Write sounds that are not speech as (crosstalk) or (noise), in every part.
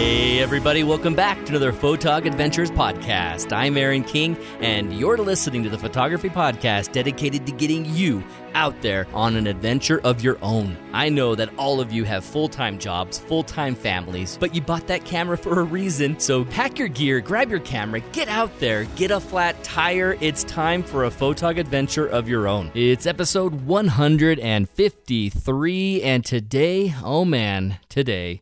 Hey, everybody, welcome back to another Photog Adventures podcast. I'm Aaron King, and you're listening to the photography podcast dedicated to getting you out there on an adventure of your own. I know that all of you have full time jobs, full time families, but you bought that camera for a reason. So pack your gear, grab your camera, get out there, get a flat tire. It's time for a Photog adventure of your own. It's episode 153, and today, oh man, today,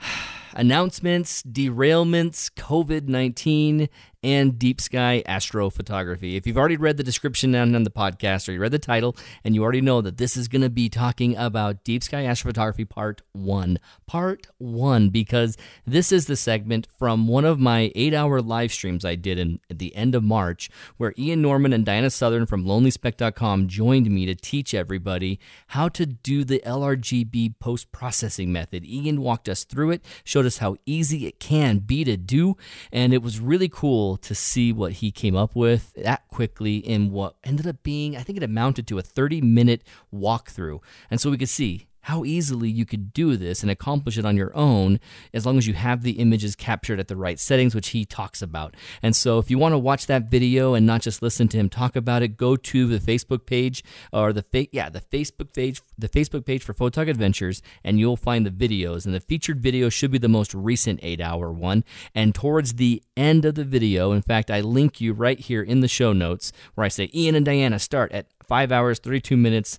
(sighs) announcements, derailments, COVID 19, and deep sky astrophotography. If you've already read the description down on the podcast or you read the title and you already know that this is going to be talking about deep sky astrophotography part 1. Part 1 because this is the segment from one of my 8-hour live streams I did in at the end of March where Ian Norman and Diana Southern from lonelyspeck.com joined me to teach everybody how to do the LRGB post-processing method. Ian walked us through it, showed us how easy it can be to do, and it was really cool to see what he came up with that quickly in what ended up being, I think it amounted to a 30 minute walkthrough. And so we could see how easily you could do this and accomplish it on your own as long as you have the images captured at the right settings, which he talks about. And so, if you want to watch that video and not just listen to him talk about it, go to the Facebook page or the fa- yeah the Facebook page the Facebook page for Photog Adventures, and you'll find the videos. And the featured video should be the most recent eight-hour one. And towards the end of the video, in fact, I link you right here in the show notes where I say Ian and Diana start at five hours thirty-two minutes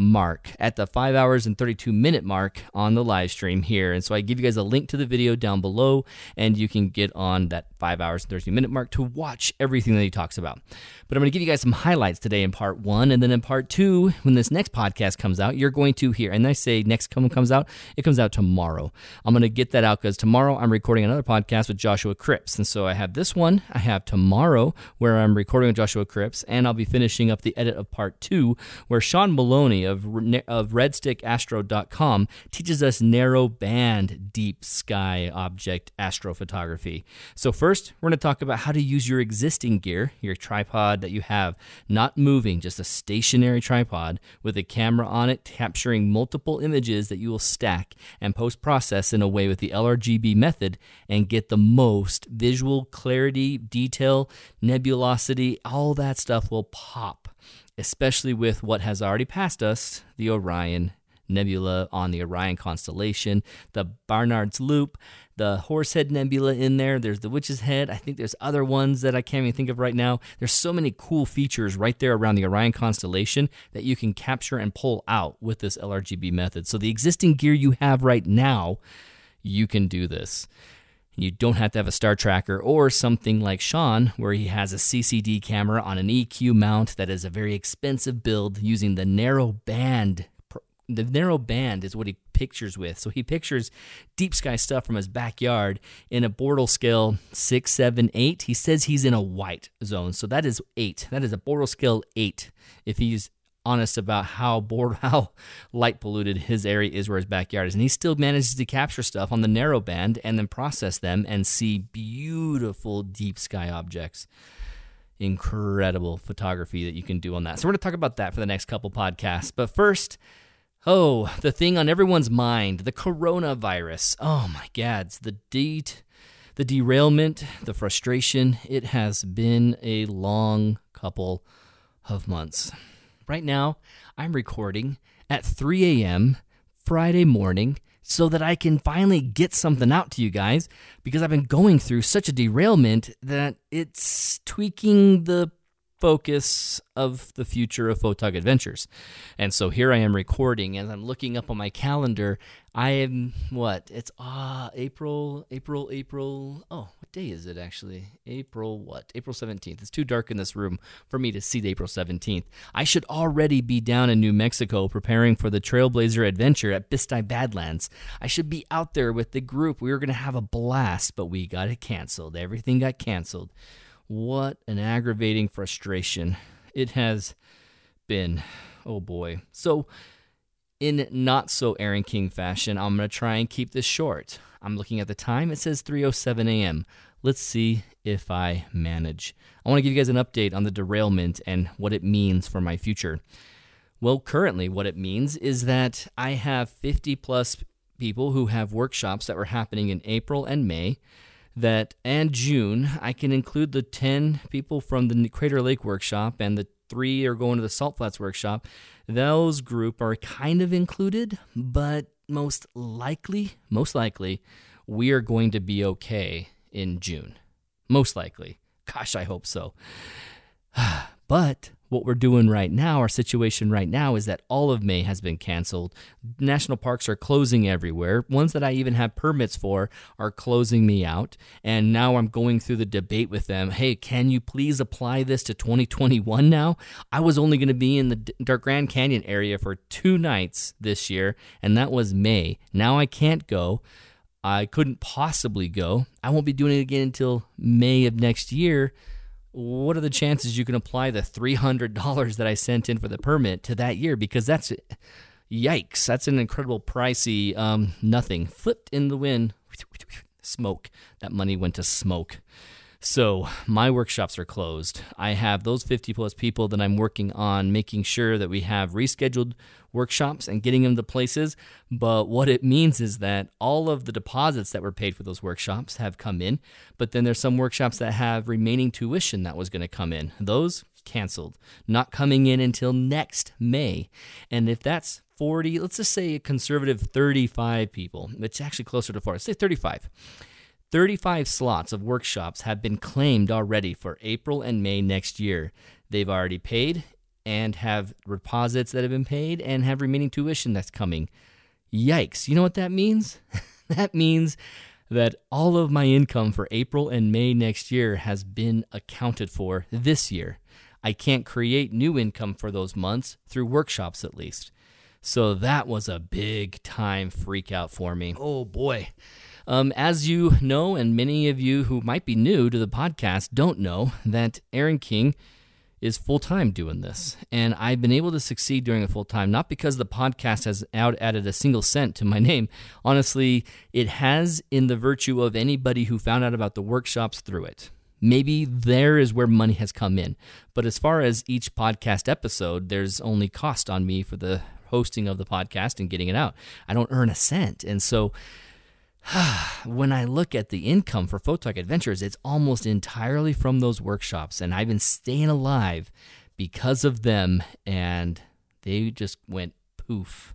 mark at the 5 hours and 32 minute mark on the live stream here. And so I give you guys a link to the video down below, and you can get on that 5 hours and 32 minute mark to watch everything that he talks about. But I'm going to give you guys some highlights today in part one. And then in part two, when this next podcast comes out, you're going to hear, and I say next come comes out, it comes out tomorrow. I'm going to get that out because tomorrow I'm recording another podcast with Joshua Cripps. And so I have this one, I have tomorrow where I'm recording with Joshua Cripps, and I'll be finishing up the edit of part two where Sean Maloney of, of RedStickAstro.com teaches us narrow band deep sky object astrophotography. So, first, we're going to talk about how to use your existing gear, your tripod that you have, not moving, just a stationary tripod with a camera on it, capturing multiple images that you will stack and post process in a way with the LRGB method and get the most visual clarity, detail, nebulosity, all that stuff will pop especially with what has already passed us the Orion Nebula on the Orion constellation, the Barnard's Loop, the Horsehead Nebula in there. There's the Witch's Head. I think there's other ones that I can't even think of right now. There's so many cool features right there around the Orion constellation that you can capture and pull out with this LRGB method. So the existing gear you have right now, you can do this. You don't have to have a star tracker or something like Sean, where he has a CCD camera on an EQ mount that is a very expensive build using the narrow band. The narrow band is what he pictures with. So he pictures deep sky stuff from his backyard in a Bortle scale six, seven, eight. He says he's in a white zone. So that is eight. That is a Bortle scale eight. If he's honest about how bored (laughs) how light polluted his area is where his backyard is. And he still manages to capture stuff on the narrow band and then process them and see beautiful deep sky objects. Incredible photography that you can do on that. So we're going to talk about that for the next couple podcasts. But first oh the thing on everyone's mind the coronavirus. Oh my gads the date the derailment the frustration. It has been a long couple of months right now I'm recording at 3 a.m. Friday morning so that I can finally get something out to you guys because I've been going through such a derailment that it's tweaking the focus of the future of Photog Adventures. And so here I am recording and I'm looking up on my calendar. I am what? It's ah uh, April, April, April. Oh, what day is it actually? April what? April 17th. It's too dark in this room for me to see the April 17th. I should already be down in New Mexico preparing for the Trailblazer adventure at Bisti Badlands. I should be out there with the group. We were going to have a blast, but we got it canceled. Everything got canceled. What an aggravating frustration it has been. Oh boy. So, in not so Aaron King fashion, I'm going to try and keep this short. I'm looking at the time. It says 3:07 a.m. Let's see if I manage. I want to give you guys an update on the derailment and what it means for my future. Well, currently what it means is that I have 50 plus people who have workshops that were happening in April and May that and June. I can include the 10 people from the Crater Lake workshop and the 3 are going to the Salt Flats workshop. Those group are kind of included, but most likely, most likely we are going to be okay in June. Most likely. Gosh, I hope so. (sighs) but what we're doing right now, our situation right now, is that all of May has been canceled. National parks are closing everywhere. Ones that I even have permits for are closing me out. And now I'm going through the debate with them hey, can you please apply this to 2021 now? I was only going to be in the Grand Canyon area for two nights this year, and that was May. Now I can't go. I couldn't possibly go. I won't be doing it again until May of next year what are the chances you can apply the $300 that I sent in for the permit to that year? Because that's, yikes, that's an incredible pricey um, nothing. Flipped in the wind, smoke. That money went to smoke. So my workshops are closed. I have those 50 plus people that I'm working on making sure that we have rescheduled workshops and getting them to places. But what it means is that all of the deposits that were paid for those workshops have come in. But then there's some workshops that have remaining tuition that was going to come in. Those canceled, not coming in until next May. And if that's 40, let's just say a conservative 35 people, it's actually closer to 40, say 35 35 slots of workshops have been claimed already for April and May next year. They've already paid and have deposits that have been paid and have remaining tuition that's coming. Yikes. You know what that means? (laughs) that means that all of my income for April and May next year has been accounted for this year. I can't create new income for those months through workshops at least. So that was a big time freak out for me. Oh boy. Um, as you know, and many of you who might be new to the podcast don't know, that Aaron King is full time doing this. And I've been able to succeed during it full time, not because the podcast has out added a single cent to my name. Honestly, it has in the virtue of anybody who found out about the workshops through it. Maybe there is where money has come in. But as far as each podcast episode, there's only cost on me for the hosting of the podcast and getting it out. I don't earn a cent. And so (sighs) when I look at the income for Photog Adventures, it's almost entirely from those workshops. And I've been staying alive because of them, and they just went poof.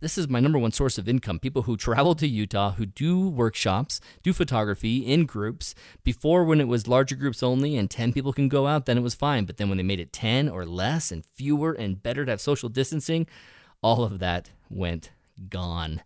This is my number one source of income. People who travel to Utah, who do workshops, do photography in groups. Before, when it was larger groups only and 10 people can go out, then it was fine. But then when they made it 10 or less and fewer and better to have social distancing, all of that went gone.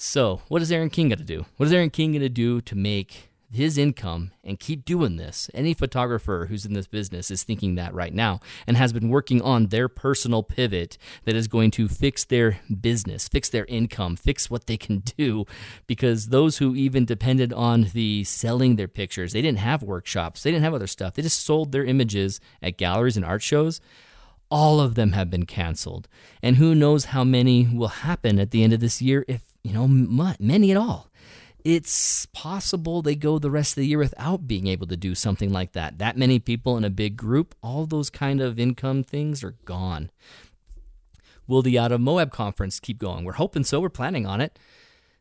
So, what is Aaron King going to do? What is Aaron King going to do to make his income and keep doing this? Any photographer who's in this business is thinking that right now and has been working on their personal pivot that is going to fix their business, fix their income, fix what they can do. Because those who even depended on the selling their pictures, they didn't have workshops, they didn't have other stuff, they just sold their images at galleries and art shows all of them have been canceled. And who knows how many will happen at the end of this year if you know, many at all. It's possible they go the rest of the year without being able to do something like that. That many people in a big group, all those kind of income things are gone. Will the Out of Moab conference keep going? We're hoping so. We're planning on it.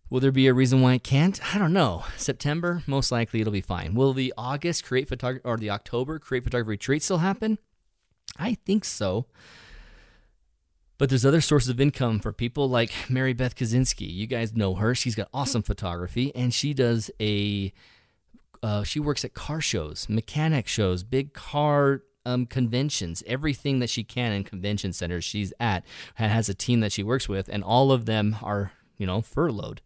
Will there be a reason why it can't? I don't know. September, most likely it'll be fine. Will the August create photography or the October create photography retreat still happen? I think so. But there's other sources of income for people like Mary Beth Kaczynski. You guys know her. She's got awesome photography, and she does a. Uh, she works at car shows, mechanic shows, big car um, conventions, everything that she can in convention centers she's at and has a team that she works with, and all of them are you know furloughed,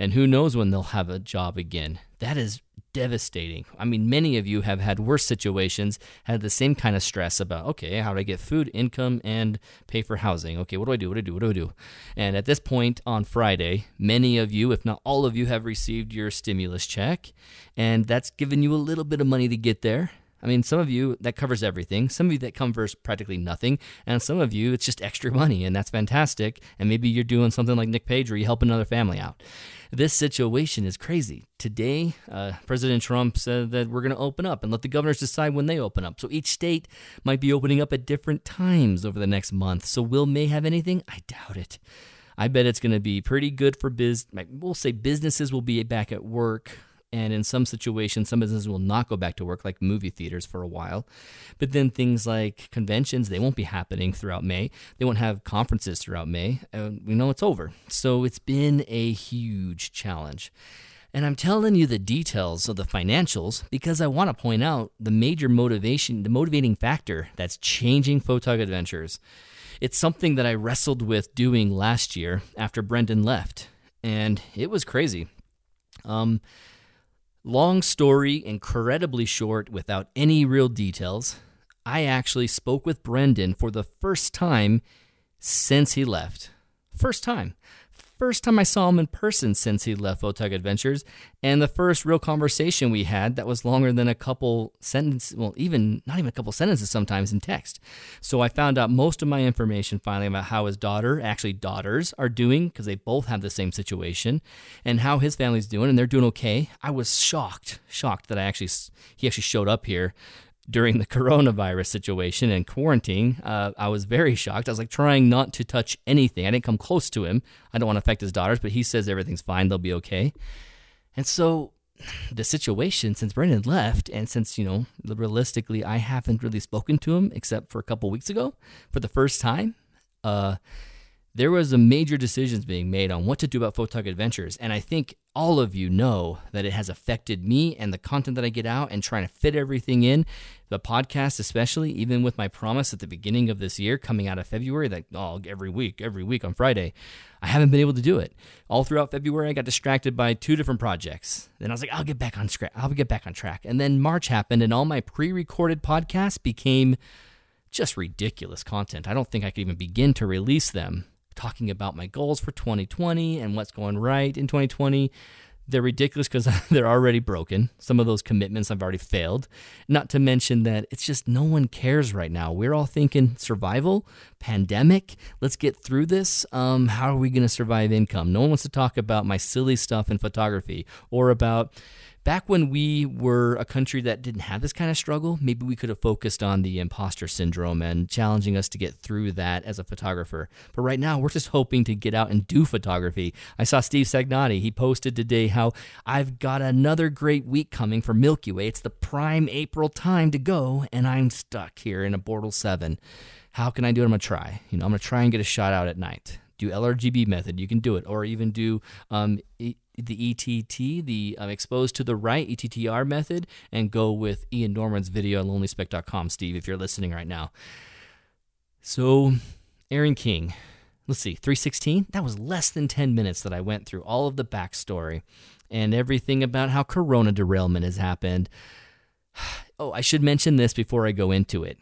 and who knows when they'll have a job again. That is devastating. I mean, many of you have had worse situations, had the same kind of stress about, okay, how do I get food, income, and pay for housing? Okay, what do I do? What do I do? What do I do? And at this point on Friday, many of you, if not all of you, have received your stimulus check, and that's given you a little bit of money to get there. I mean, some of you, that covers everything. Some of you, that covers practically nothing. And some of you, it's just extra money, and that's fantastic. And maybe you're doing something like Nick Page where you help another family out. This situation is crazy. Today, uh, President Trump said that we're going to open up and let the governors decide when they open up. So each state might be opening up at different times over the next month. So will May have anything? I doubt it. I bet it's going to be pretty good for biz. We'll say businesses will be back at work and in some situations, some businesses will not go back to work, like movie theaters for a while. But then things like conventions, they won't be happening throughout May. They won't have conferences throughout May. And we know it's over. So it's been a huge challenge. And I'm telling you the details of the financials because I want to point out the major motivation, the motivating factor that's changing Photog Adventures. It's something that I wrestled with doing last year after Brendan left, and it was crazy. Um, Long story, incredibly short, without any real details. I actually spoke with Brendan for the first time since he left. First time first time I saw him in person since he left Photog Adventures, and the first real conversation we had that was longer than a couple sentences, well, even not even a couple sentences sometimes in text. So I found out most of my information finally about how his daughter, actually daughters, are doing because they both have the same situation, and how his family's doing, and they're doing okay. I was shocked, shocked that I actually he actually showed up here during the coronavirus situation and quarantine, uh, I was very shocked. I was like trying not to touch anything. I didn't come close to him. I don't want to affect his daughters, but he says everything's fine. They'll be okay. And so the situation since Brendan left, and since, you know, realistically, I haven't really spoken to him except for a couple weeks ago for the first time. Uh, there was a major decisions being made on what to do about Photog Adventures, and I think all of you know that it has affected me and the content that I get out and trying to fit everything in, the podcast especially, even with my promise at the beginning of this year coming out of February that oh every week, every week on Friday, I haven't been able to do it. All throughout February I got distracted by two different projects. Then I was like, I'll get back on track. I'll get back on track. And then March happened and all my pre-recorded podcasts became just ridiculous content. I don't think I could even begin to release them talking about my goals for 2020 and what's going right in 2020. They're ridiculous because (laughs) they're already broken. Some of those commitments I've already failed. Not to mention that it's just no one cares right now. We're all thinking survival, pandemic. Let's get through this. Um, how are we going to survive income? No one wants to talk about my silly stuff in photography or about back when we were a country that didn't have this kind of struggle, maybe we could have focused on the imposter syndrome and challenging us to get through that as a photographer. But right now, we're just hoping to get out and do photography. I saw Steve Sagnotti. He posted today how I've got another great week coming for Milky Way. It's the prime April time to go, and I'm stuck here in a Bortle 7. How can I do it? I'm going to try. You know, I'm going to try and get a shot out at night do LRGB method, you can do it, or even do um, the ETT, the uh, exposed to the right ETTR method, and go with Ian Norman's video on lonelyspeck.com, Steve, if you're listening right now. So, Aaron King, let's see, 316? That was less than 10 minutes that I went through all of the backstory and everything about how corona derailment has happened. (sighs) Oh, I should mention this before I go into it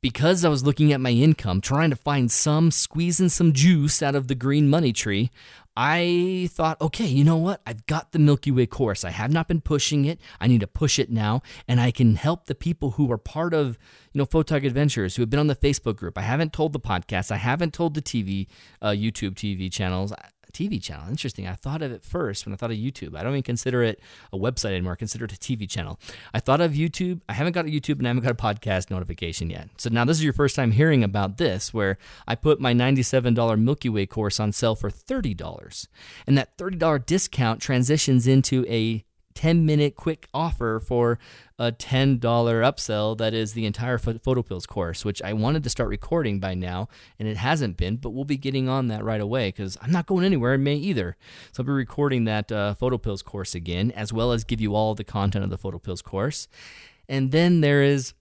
because I was looking at my income, trying to find some, squeezing some juice out of the green money tree, I thought, okay, you know what? I've got the Milky Way course. I have not been pushing it. I need to push it now, and I can help the people who are part of, you know, Photog Adventures, who have been on the Facebook group. I haven't told the podcast. I haven't told the TV, uh, YouTube TV channels. TV channel. Interesting. I thought of it first when I thought of YouTube. I don't even consider it a website anymore. I consider it a TV channel. I thought of YouTube. I haven't got a YouTube and I haven't got a podcast notification yet. So now this is your first time hearing about this, where I put my $97 Milky Way course on sale for $30. And that $30 discount transitions into a 10 minute quick offer for a $10 upsell that is the entire PhotoPills course, which I wanted to start recording by now, and it hasn't been, but we'll be getting on that right away because I'm not going anywhere in May either. So I'll be recording that uh, PhotoPills course again, as well as give you all the content of the PhotoPills course. And then there is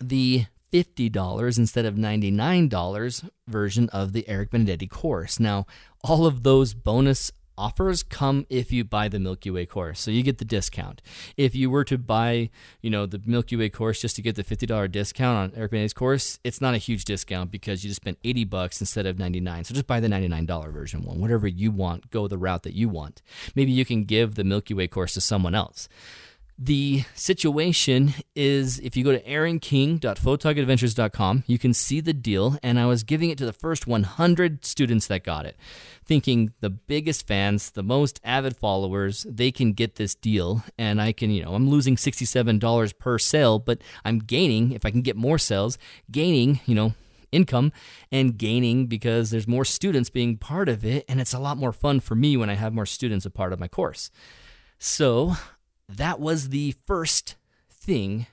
the $50 instead of $99 version of the Eric Benedetti course. Now, all of those bonus offers come if you buy the Milky Way course. So you get the discount. If you were to buy, you know, the Milky Way course just to get the $50 discount on Benetti's course, it's not a huge discount because you just spent 80 bucks instead of 99. So just buy the $99 version one. Whatever you want, go the route that you want. Maybe you can give the Milky Way course to someone else. The situation is if you go to aaronking.photogadventures.com, you can see the deal, and I was giving it to the first 100 students that got it, thinking the biggest fans, the most avid followers, they can get this deal, and I can, you know, I'm losing $67 per sale, but I'm gaining, if I can get more sales, gaining, you know, income and gaining because there's more students being part of it. And it's a lot more fun for me when I have more students a part of my course. So that was the first thing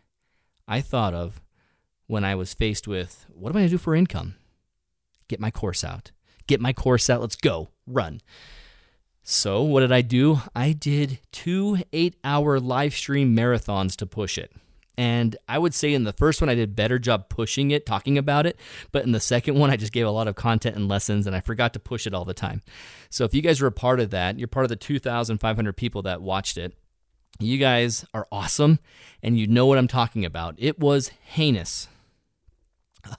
I thought of when I was faced with what am I going to do for income? Get my course out. Get my course out. Let's go. Run. So, what did I do? I did two eight hour live stream marathons to push it. And I would say in the first one, I did a better job pushing it, talking about it. But in the second one, I just gave a lot of content and lessons, and I forgot to push it all the time. So if you guys were a part of that, you're part of the 2,500 people that watched it. You guys are awesome, and you know what I'm talking about. It was heinous. (laughs)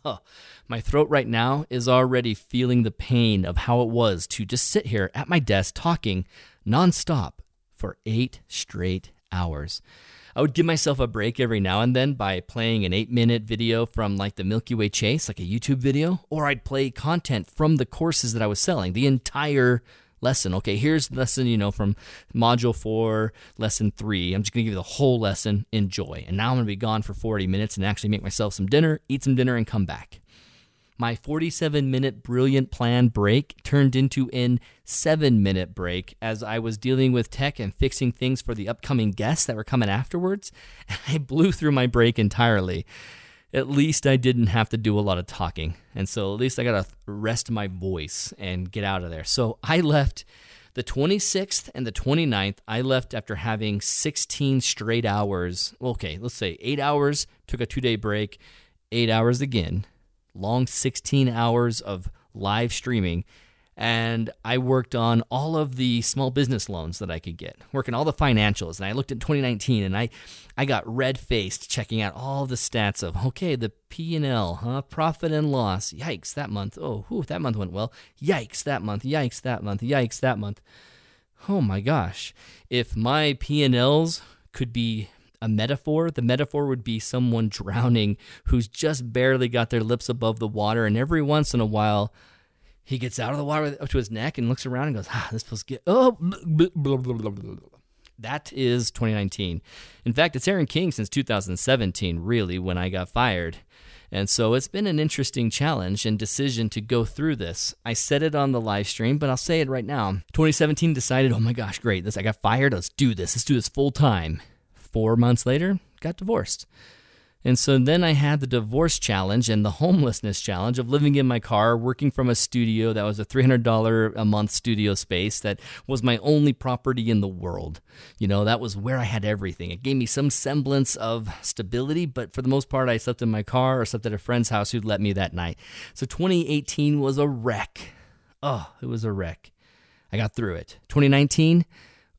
Oh, my throat right now is already feeling the pain of how it was to just sit here at my desk talking nonstop for eight straight hours. I would give myself a break every now and then by playing an eight minute video from like the Milky Way Chase, like a YouTube video, or I'd play content from the courses that I was selling, the entire lesson. Okay, here's lesson, you know, from module four, lesson three. I'm just gonna give you the whole lesson. Enjoy. And now I'm gonna be gone for 40 minutes and actually make myself some dinner, eat some dinner, and come back. My 47 minute brilliant plan break turned into an seven minute break as I was dealing with tech and fixing things for the upcoming guests that were coming afterwards. (laughs) I blew through my break entirely. At least I didn't have to do a lot of talking. And so at least I got to rest my voice and get out of there. So I left the 26th and the 29th. I left after having 16 straight hours. Okay, let's say eight hours, took a two day break, eight hours again long 16 hours of live streaming. And I worked on all of the small business loans that I could get, working all the financials. And I looked at 2019 and I, I got red faced checking out all the stats of, okay, the P&L, huh? Profit and loss. Yikes, that month. Oh, whew, that month went well. Yikes, that month. Yikes, that month. Yikes, that month. Oh my gosh. If my P&Ls could be a metaphor, the metaphor would be someone (laughs) drowning who's just barely got their lips above the water, and every once in a while, he gets out of the water up to his neck and looks around and goes, "Ah, this feels good." Oh, blah, blah, blah, that is 2019. In fact, it's Aaron King since 2017, really, when I got fired. And so it's been an interesting challenge and decision to go through this. I said it on the live stream, but I'll say it right now. 2017 decided, oh my gosh, great, this I got fired. Let's do this. Let's do this full time four months later, got divorced. And so then I had the divorce challenge and the homelessness challenge of living in my car, working from a studio that was a $300 a month studio space that was my only property in the world. You know, that was where I had everything. It gave me some semblance of stability, but for the most part, I slept in my car or slept at a friend's house who'd let me that night. So 2018 was a wreck. Oh, it was a wreck. I got through it. 2019,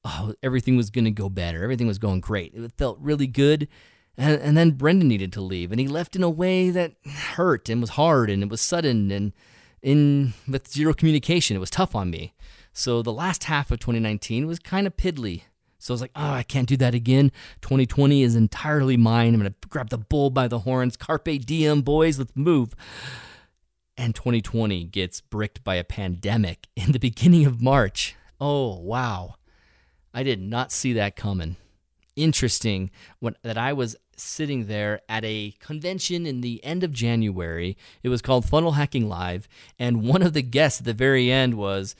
oh, everything was going to go better. Everything was going great. It felt really good. And, and then Brendan needed to leave, and he left in a way that hurt and was hard, and it was sudden and in with zero communication. It was tough on me. So the last half of 2019 was kind of piddly. So I was like, oh, I can't do that again. 2020 is entirely mine. I'm going to grab the bull by the horns. Carpe diem, boys, let's move. And 2020 gets bricked by a pandemic (laughs) in the beginning of March. Oh, wow. I did not see that coming. Interesting when, that I was sitting there at a convention in the end of January. It was called Funnel Hacking Live, and one of the guests at the very end was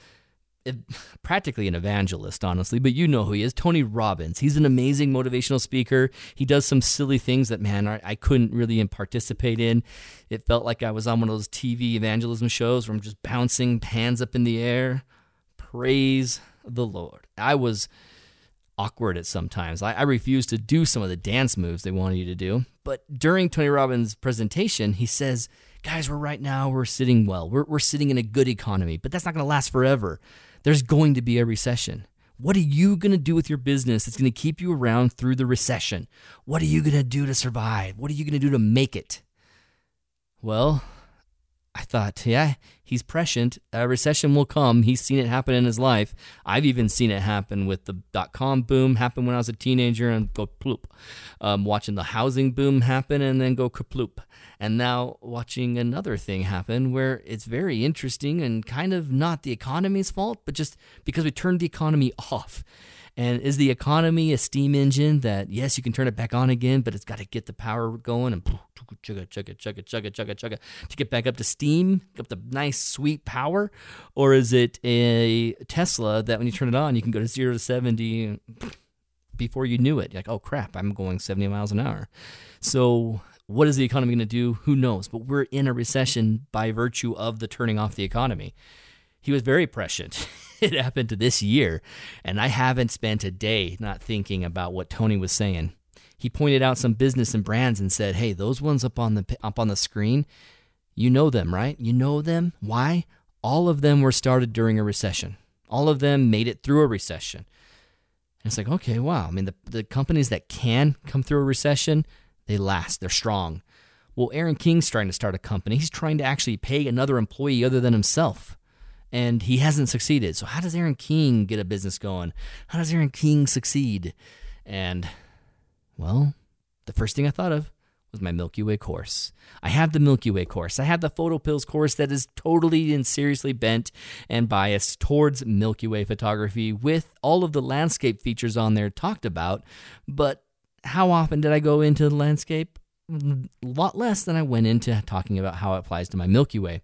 eh, practically an evangelist, honestly, but you know who he is Tony Robbins. He's an amazing motivational speaker. He does some silly things that, man, I, I, couldn't really participate in. It felt like I was on one of those TV evangelism shows where I'm just bouncing hands up in the air. Praise the Lord. I was awkward at sometimes. I, I refused to do some of the dance moves they wanted you to do. But during Tony Robbins' presentation, he says, Guys, we're right now, we're sitting well. We're, we're sitting in a good economy, but that's not going to last forever. There's going to be a recession. What are you going to do with your business that's going to keep you around through the recession? What are you going to do to survive? What are you going to do to make it? Well, I thought, yeah, he's prescient. A recession will come. He's seen it happen in his life. I've even seen it happen with the dot com boom happen when I was a teenager and go ploop. Um, watching the housing boom happen and then go kaploop. And now watching another thing happen where it's very interesting and kind of not the economy's fault, but just because we turned the economy (laughs) off. And is the economy a steam engine that, yes, you can turn it back on again, but it's got to get the power going and chugga, chugga, chugga, chugga, chugga, chugga, to get back up to steam, up the nice, sweet power? Or is it a Tesla that when you turn it on, you can go to zero to 70 before you knew it? You're like, oh crap, I'm going 70 miles an hour. So what is the economy going to do? Who knows? But we're in a recession by virtue of the turning off the economy. He was very prescient. (laughs) it happened to this year, and I haven't spent a day not thinking about what Tony was saying. He pointed out some business and brands and said, "Hey, those ones up on the up on the screen, you know them, right? You know them. Why? All of them were started during a recession. All of them made it through a recession." And it's like, okay, wow. I mean, the the companies that can come through a recession, they last, they're strong. Well, Aaron King's trying to start a company. He's trying to actually pay another employee other than himself. And he hasn't succeeded. So, how does Aaron King get a business going? How does Aaron King succeed? And, well, the first thing I thought of was my Milky Way course. I have the Milky Way course. I have the Photo Pills course that is totally and seriously bent and biased towards Milky Way photography with all of the landscape features on there talked about, but how often did I go into the landscape? A lot less than I went into talking about how it applies to my Milky Way.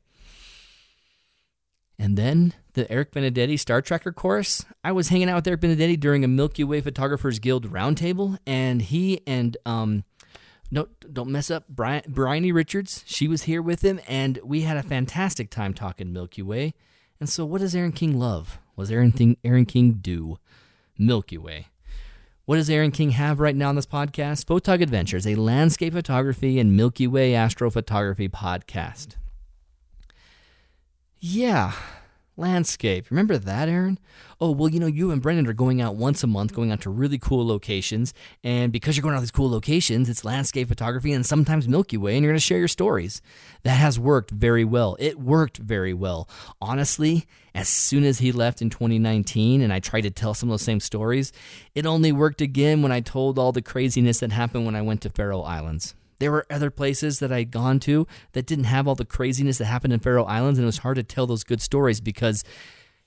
And then the Eric Benedetti Star Tracker course. I was hanging out with Eric Benedetti during a Milky Way Photographers Guild roundtable, and he and um, no, don't mess up, Brian, Bryony Richards. She was here with him, and we had a fantastic time talking Milky Way. And so, what does Aaron King love? Was Aaron, Aaron King do? Milky Way. What does Aaron King have right now on this podcast? Photog Adventures, a landscape photography and Milky Way astrophotography podcast. Yeah, landscape. Remember that, Aaron? Oh, well, you know, you and Brendan are going out once a month, going out to really cool locations. And because you're going out to these cool locations, it's landscape photography and sometimes Milky Way, and you're going to share your stories. That has worked very well. It worked very well. Honestly, as soon as he left in 2019 and I tried to tell some of those same stories, it only worked again when I told all the craziness that happened when I went to Faroe Islands. There were other places that I'd gone to that didn't have all the craziness that happened in Faroe Islands, and it was hard to tell those good stories because,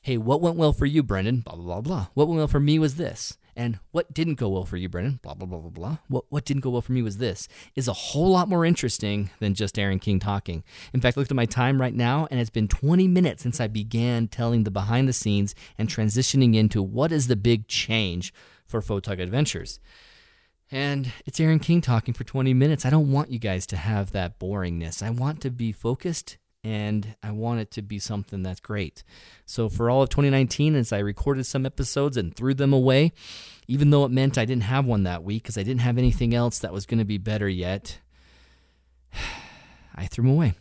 hey, what went well for you, Brendan? Blah, blah, blah, blah. What went well for me was this. And what didn't go well for you, Brendan? Blah, blah, blah, blah, blah. What, what didn't go well for me was this. Is a whole lot more interesting than just Aaron King talking. In fact, look at my time right now, and it's been 20 minutes since I began telling the behind the scenes and transitioning into what is the big change for Photog Adventures. And it's Aaron King talking for 20 minutes. I don't want you guys to have that boringness. I want to be focused and I want it to be something that's great. So, for all of 2019, as I recorded some episodes and threw them away, even though it meant I didn't have one that week because I didn't have anything else that was going to be better yet, (sighs) I threw them away.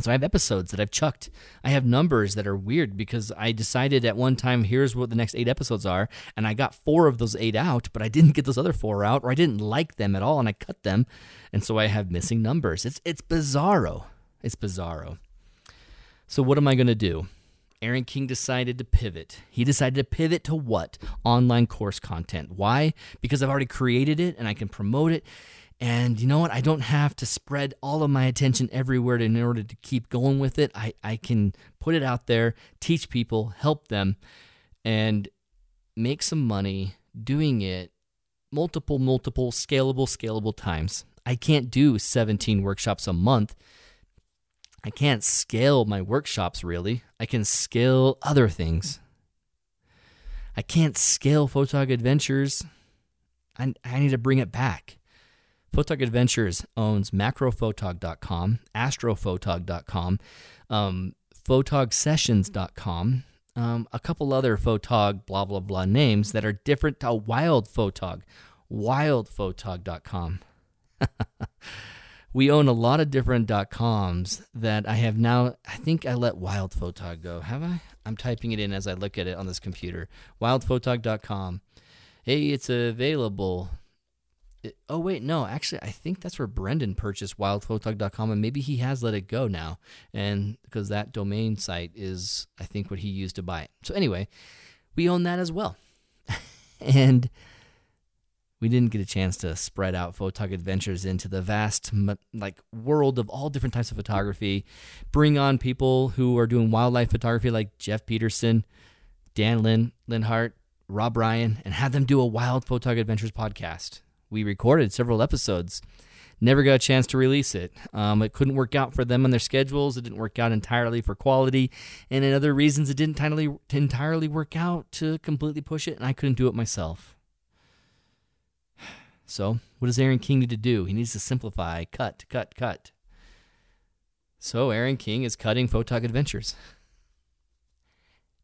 So I have episodes that I've chucked. I have numbers that are weird because I decided at one time here's what the next eight episodes are, and I got four of those eight out, but I didn't get those other four out, or I didn't like them at all, and I cut them, and so I have missing numbers. It's it's bizarro. It's bizarro. So what am I gonna do? Aaron King decided to pivot. He decided to pivot to what? Online course content. Why? Because I've already created it and I can promote it and you know what? I don't have to spread all of my attention everywhere in order to keep going with it. I, I can put it out there, teach people, help them, and make some money doing it multiple, multiple, scalable, scalable times. I can't do 17 workshops a month. I can't scale my workshops really. I can scale other things. I can't scale Photog Adventures. I, I need to bring it back. Photog Adventures owns macrophotog.com, astrophotog.com, um, photogsessions.com, um, a couple other photog blah blah blah names that are different to Wild Photog, wildphotog.com. (laughs) we own a lot of different .coms that I have now. I think I let Wild Photog go. Have I? I'm typing it in as I look at it on this computer. Wildphotog.com. Hey, it's available it, oh wait, no, actually, I think that's where Brendan purchased wildphotog.com, and maybe he has let it go now, and because that domain site is, I think, what he used to buy it. So anyway, we own that as well, (laughs) and we didn't get a chance to spread out Photog Adventures into the vast like world of all different types of photography, bring on people who are doing wildlife photography like Jeff Peterson, Dan Lin Linhart, Rob Ryan and have them do a Wild Photog Adventures podcast. We recorded several episodes. Never got a chance to release it. Um, it couldn't work out for them on their schedules. It didn't work out entirely for quality, and in other reasons, it didn't entirely entirely work out to completely push it, and I couldn't do it myself. (sighs) So, what does Aaron King need to do? He needs to simplify, cut, cut, cut. So, Aaron King is cutting Photog Adventures.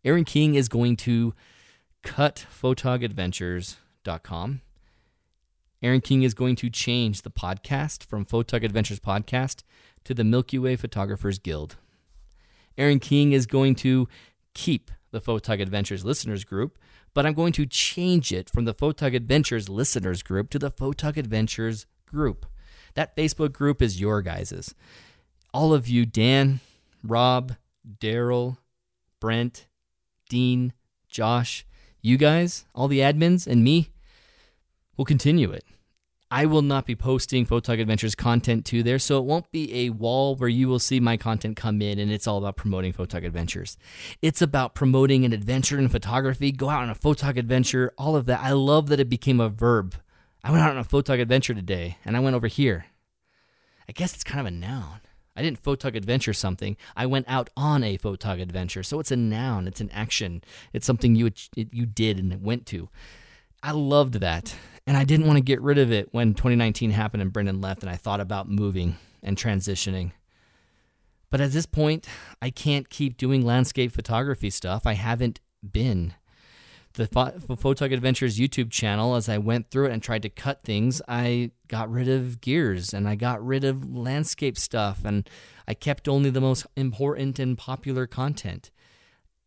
Aaron King is going to cut photogadventures.com. Aaron King is going to change the podcast from Photog Adventures Podcast to the Milky Way Photographers Guild. Aaron King is going to keep the Photog Adventures listeners group, but I'm going to change it from the Photog Adventures listeners group to the Photog Adventures group. That Facebook group is your guys's. All of you, Dan, Rob, Daryl, Brent, Dean, Josh, you guys, all the admins, and me, will continue it. I will not be posting Photog Adventures content to there, so it won't be a wall where you will see my content come in and it's all about promoting Photog Adventures. It's about promoting an adventure in photography, go out on a Photog adventure, all of that. I love that it became a verb. I went out on a Photog adventure today and I went over here. I guess it's kind of a noun. I didn't photog adventure something. I went out on a photog adventure. So it's a noun, it's an action. It's something you you did and went to. I loved that. And I didn't want to get rid of it when 2019 happened and Brendan left and I thought about moving and transitioning. But at this point, I can't keep doing landscape photography stuff. I haven't been the Photog Adventures YouTube channel, as I went through it and tried to cut things, I got rid of gears and I got rid of landscape stuff and I kept only the most important and popular content.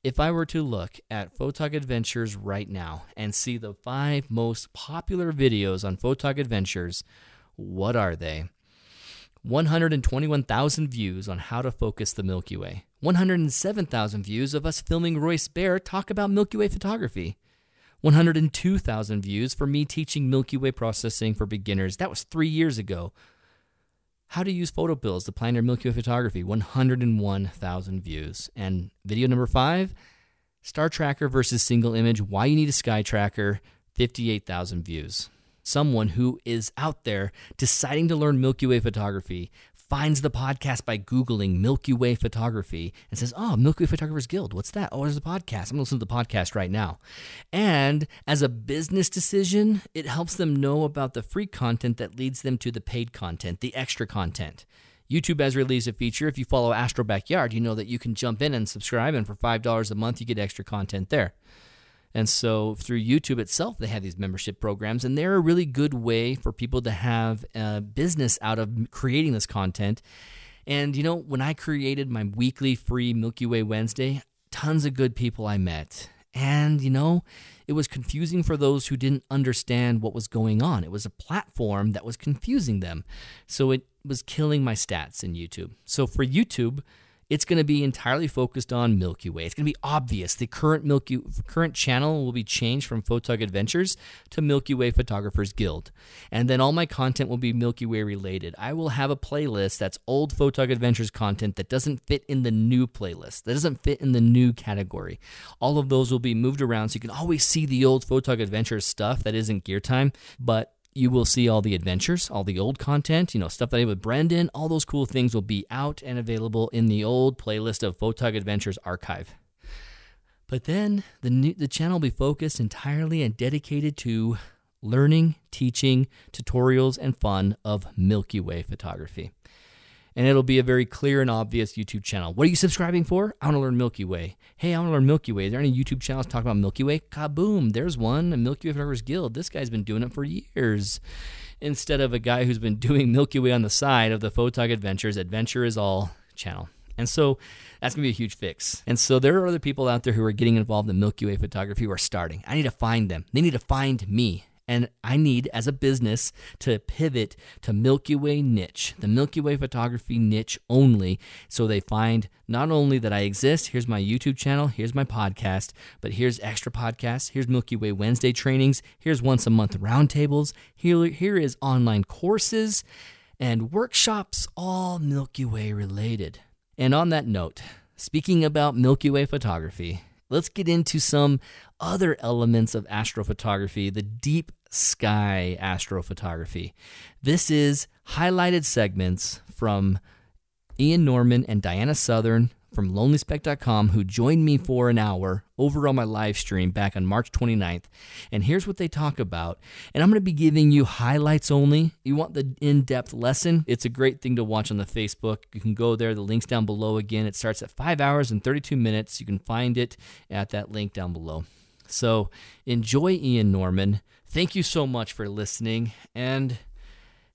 If I were to look at Photog Adventures right now and see the five most popular videos on Photog Adventures, what are they? 121,000 views on how to focus the Milky Way. 107,000 views of us filming Royce Bair talk about Milky Way photography. 102,000 views for me teaching Milky Way processing for beginners. That was three years ago. How to use PhotoPills to plan your Milky Way photography. 101,000 views. And video number five Star Tracker versus single image. Why you need a Sky Tracker. 58,000 views. Someone who is out there deciding to learn Milky Way photography finds the podcast by Googling Milky Way Photography and says, Oh, Milky Way Photographers Guild. What's that? Oh, there's a podcast. I'm going to listen to the podcast right now. And as a business decision, it helps them know about the free content that leads them to the paid content, the extra content. YouTube has released a feature. If you follow Astro Backyard, you know that you can jump in and subscribe, and for $5 a month, you get extra content there. And so through YouTube itself, they have these membership programs, and they're a really good way for people to have a business out of creating this content. And you know, when I created my weekly free Milky Way Wednesday, tons of good people I met. And you know, it was confusing for those who didn't understand what was going on. It was a platform that was confusing them. So it was killing my stats in YouTube. So for YouTube, it's going to be entirely focused on Milky Way. It's going to be obvious. The current Milky current channel will be changed from Photog Adventures to Milky Way Photographers Guild. And then all my content will be Milky Way related. I will have a playlist that's old Photog Adventures content that doesn't fit in the new playlist. That doesn't fit in the new category. All of those will be moved around so you can always see the old Photog Adventures stuff that isn't gear time, but you will see all the adventures, all the old content, you know, stuff that I did with Brendan. All those cool things will be out and available in the old playlist of Photog Adventures archive. But then the new, the channel will be focused entirely and dedicated to learning, teaching, tutorials, and fun of Milky Way photography and it'll be a very clear and obvious YouTube channel. What are you subscribing for? I want to learn Milky Way. Hey, I want to learn Milky Way. Is there any YouTube channels talking about Milky Way? Kaboom! There's one, a Milky Way Photographers Guild. This guy's been doing it for years. Instead of a guy who's been (laughs) doing Milky Way on the side of the Photog Adventures, Adventure is All channel. And so that's going to be a huge fix. And so there are other people out there who are getting involved in Milky Way photography who are starting. I need to find them. They need to find me. And I need, as a business, to pivot to Milky Way niche, the Milky Way photography niche only. So they find not only that I exist, here's my YouTube channel, here's my podcast, but here's extra podcasts, here's Milky Way Wednesday trainings, here's once a month roundtables, here, here is online courses and workshops, all Milky Way related. And on that note, speaking about Milky Way photography, let's get into some other elements of astrophotography, the deep sky astrophotography. This is highlighted segments from Ian Norman and Diana Southern from lonelyspeck.com who joined me for an hour over on my live stream back on March 29th. And here's what they talk about. And I'm going to be giving you highlights only. You want the in depth lesson? It's a great thing to watch on the Facebook. You can go there. The link's down below again. It starts at 5 hours and 32 minutes. You can find it at that link down below. So enjoy Ian Norman. Thank you so much for listening. And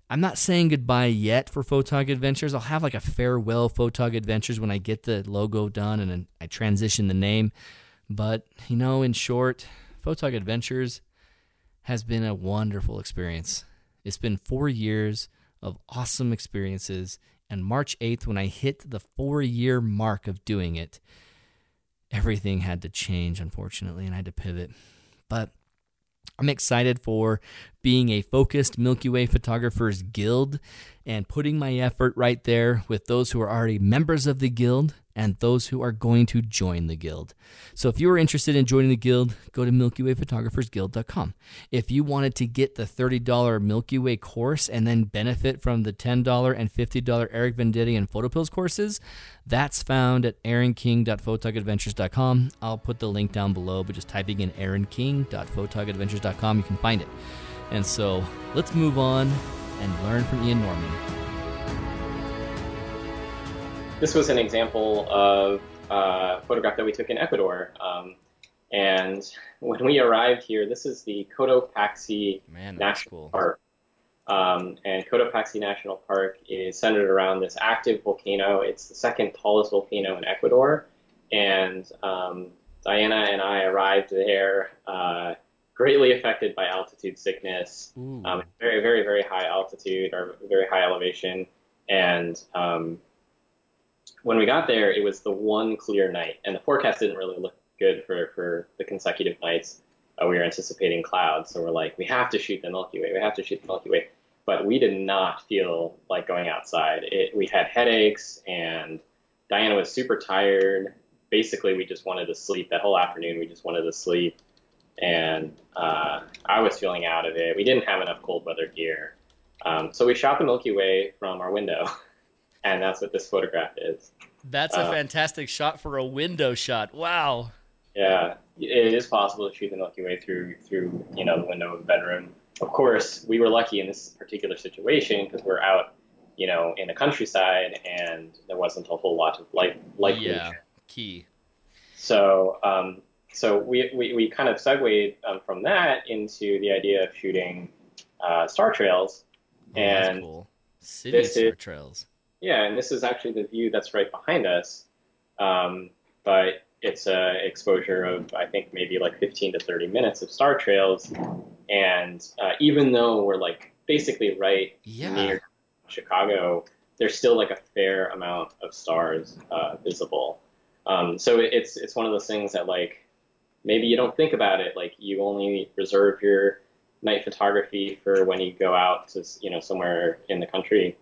I'm not saying goodbye yet for Photog Adventures. I'll have like a farewell Photog Adventures when I get the logo done and I transition the name. But, you know, in short, Photog Adventures has been a wonderful experience. It's been four years of awesome experiences. And March 8th, when I hit the four year mark of doing it, everything had to change, unfortunately, and I had to pivot. But I'm excited for being a focused Milky Way Photographers Guild and putting my effort right there with those who are already members of the Guild and those who are going to join the guild. So if you are interested in joining the guild, go to MilkyWayPhotographersGuild.com. If you wanted to get the $30 Milky Way course and then benefit from the $10 and $50 Eric Venditti and PhotoPills courses, that's found at aaronking.photogadventures.com. I'll put the link down below, but just typing in aaronking.photogadventures.com, you can find it. And so let's move on and learn from Ian Norman. This was an example of a photograph that we took in Ecuador. Um, and when we arrived here, this is the Cotopaxi Man, National cool. Park. Um, and Cotopaxi National Park is centered around this active volcano. It's the second tallest volcano in Ecuador. And um, Diana and I arrived there uh, greatly affected by altitude sickness. Um, very, very, very high altitude or very high elevation. And um, when we got there, it was the one clear night, and the forecast didn't really look good for, for the consecutive nights. Uh, we were anticipating clouds, so we're like, we have to shoot the Milky Way. We have to shoot the Milky Way. But we did not feel like going outside. It, we had headaches, and Diana was super tired. Basically, we just wanted to sleep. That whole afternoon, we just wanted to sleep. And uh, I was feeling out of it. We didn't have enough cold weather gear. Um, so we shot the Milky Way from our window. (laughs) and that's what this photograph is. That's a uh, fantastic shot for a window shot. Wow. Yeah, it is possible to shoot the Milky Way through through you know the window of a bedroom. Of course, we were lucky in this particular situation because we're out, you know, in the countryside, and there wasn't a whole lot of light light yeah, pollution. key. So, um, so we, we, we kind of segued um, from that into the idea of shooting uh, star trails, oh, and cool. city star is, trails. Yeah, and this is actually the view that's right behind us. Um, but it's a exposure of I think maybe like 15 to 30 minutes of star trails, and uh, even though we're like basically right yeah. near Chicago, there's still like a fair amount of stars uh, visible. Um, so it's it's one of those things that like maybe you don't think about it. Like you only reserve your night photography for when you go out to you know somewhere in the country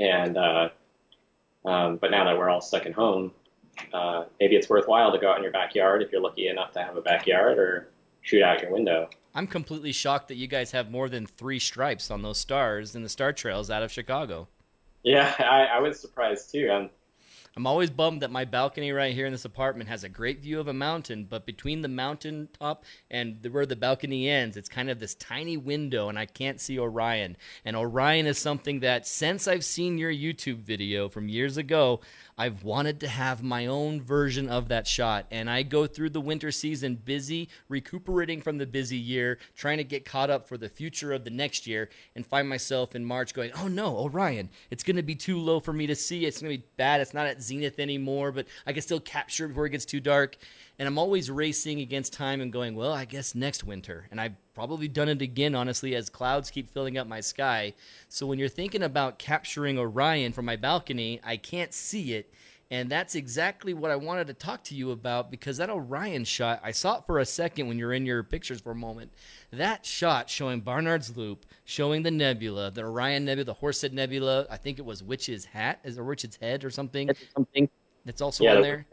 and uh, um, but now that we're all stuck at home, uh, maybe it's worthwhile to go out in your backyard if you're lucky enough to have a backyard, or shoot out your window. I'm completely shocked that you guys have more than three stripes on those stars in the star trails out of Chicago. Yeah, (laughs) I, I was surprised too. I'm I'm always bummed that my balcony right here in this apartment has a great view of a mountain, but between the mountain top and the, where the balcony ends, it's kind of this tiny window, and I can't see Orion. And Orion is something that, since I've seen your YouTube video from years ago, I've wanted to have my own version of that shot. And I go through the winter season busy, recuperating from the busy year, trying to get caught up for the future of the next year, and find myself in March going, oh no, Orion, it's going to be too low for me to see. It's going to be bad. It's not at zenith anymore, but I can still capture before it gets too dark. And I'm always racing against time and going, well, I guess next winter. And I've probably done it again, honestly, as clouds keep filling up my sky. So when you're thinking about capturing Orion from my balcony, I can't see it. And that's exactly what I wanted to talk to you about because that Orion shot, I saw it for a second when you're in your pictures for a moment. That shot showing Barnard's Loop, showing the nebula, the Orion Nebula, the Horsehead Nebula, I think it was Witch's Hat, is or Witch's Head or something. something. That's also yeah, on there.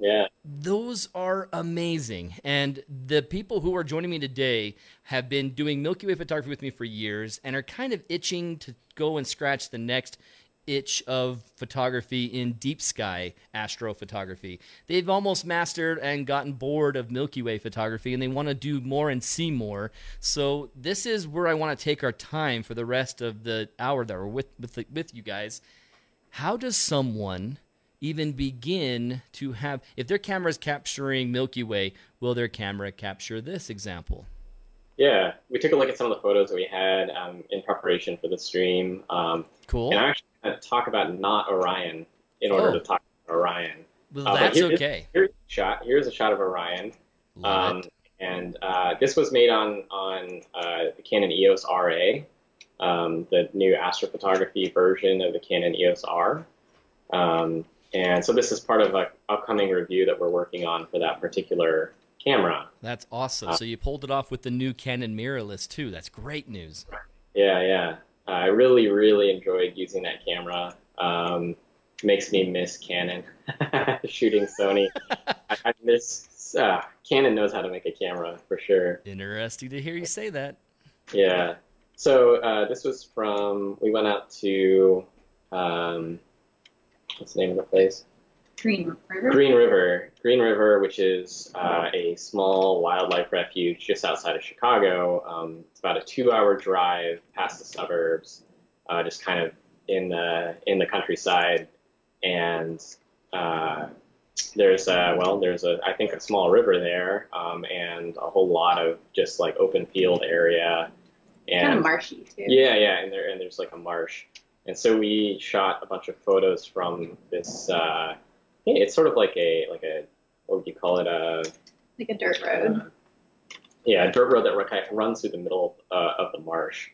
Yeah. Those are amazing. And the people who are joining me today have been doing Milky Way photography with me for years and are kind of itching to go and scratch the next itch of photography in deep sky astrophotography. They've almost mastered and gotten bored of Milky Way photography and they want to do more and see more. So this is where I want to take our time for the rest of the hour that we're with with, the, with you guys. How does someone even begin to have if their camera is capturing Milky Way, will their camera capture this example? Yeah, we took a look at some of the photos that we had um, in preparation for the stream. Um, cool. And I actually to talk about not Orion in order Oh. to talk about Orion. Well, Uh, that's here's- okay. Here's a shot. Here's a shot of Orion. Um, and uh, this was made on on uh, the Canon EOS RA, um, the new astrophotography version of the Canon EOS R. Um, and so this is part of an upcoming review that we're working on for that particular camera. That's awesome. uh, so you pulled it off with the new Canon mirrorless too. That's great news. Yeah, yeah. I really, really enjoyed using that camera. Um, makes me miss Canon (laughs) shooting Sony. (laughs) I, I miss uh, Canon knows how to make a camera for sure. Interesting to hear you say that. Yeah. So uh, this was from we went out to um, what's the name of the place? Green River. Green River. Green River, which is uh, a small wildlife refuge just outside of Chicago. Um, it's about a two-hour drive past the suburbs, uh, just kind of in the in the countryside, and uh, there's a well, there's a I think a small river there, um, and a whole lot of just like open field area, and Kind of marshy too. yeah, yeah, and there and there's like a marsh, and so we shot a bunch of photos from this. Uh, yeah, it's sort of like a like a what would you call it a Like a dirt road. uh, yeah a dirt road that kind of runs through the middle uh, of the marsh.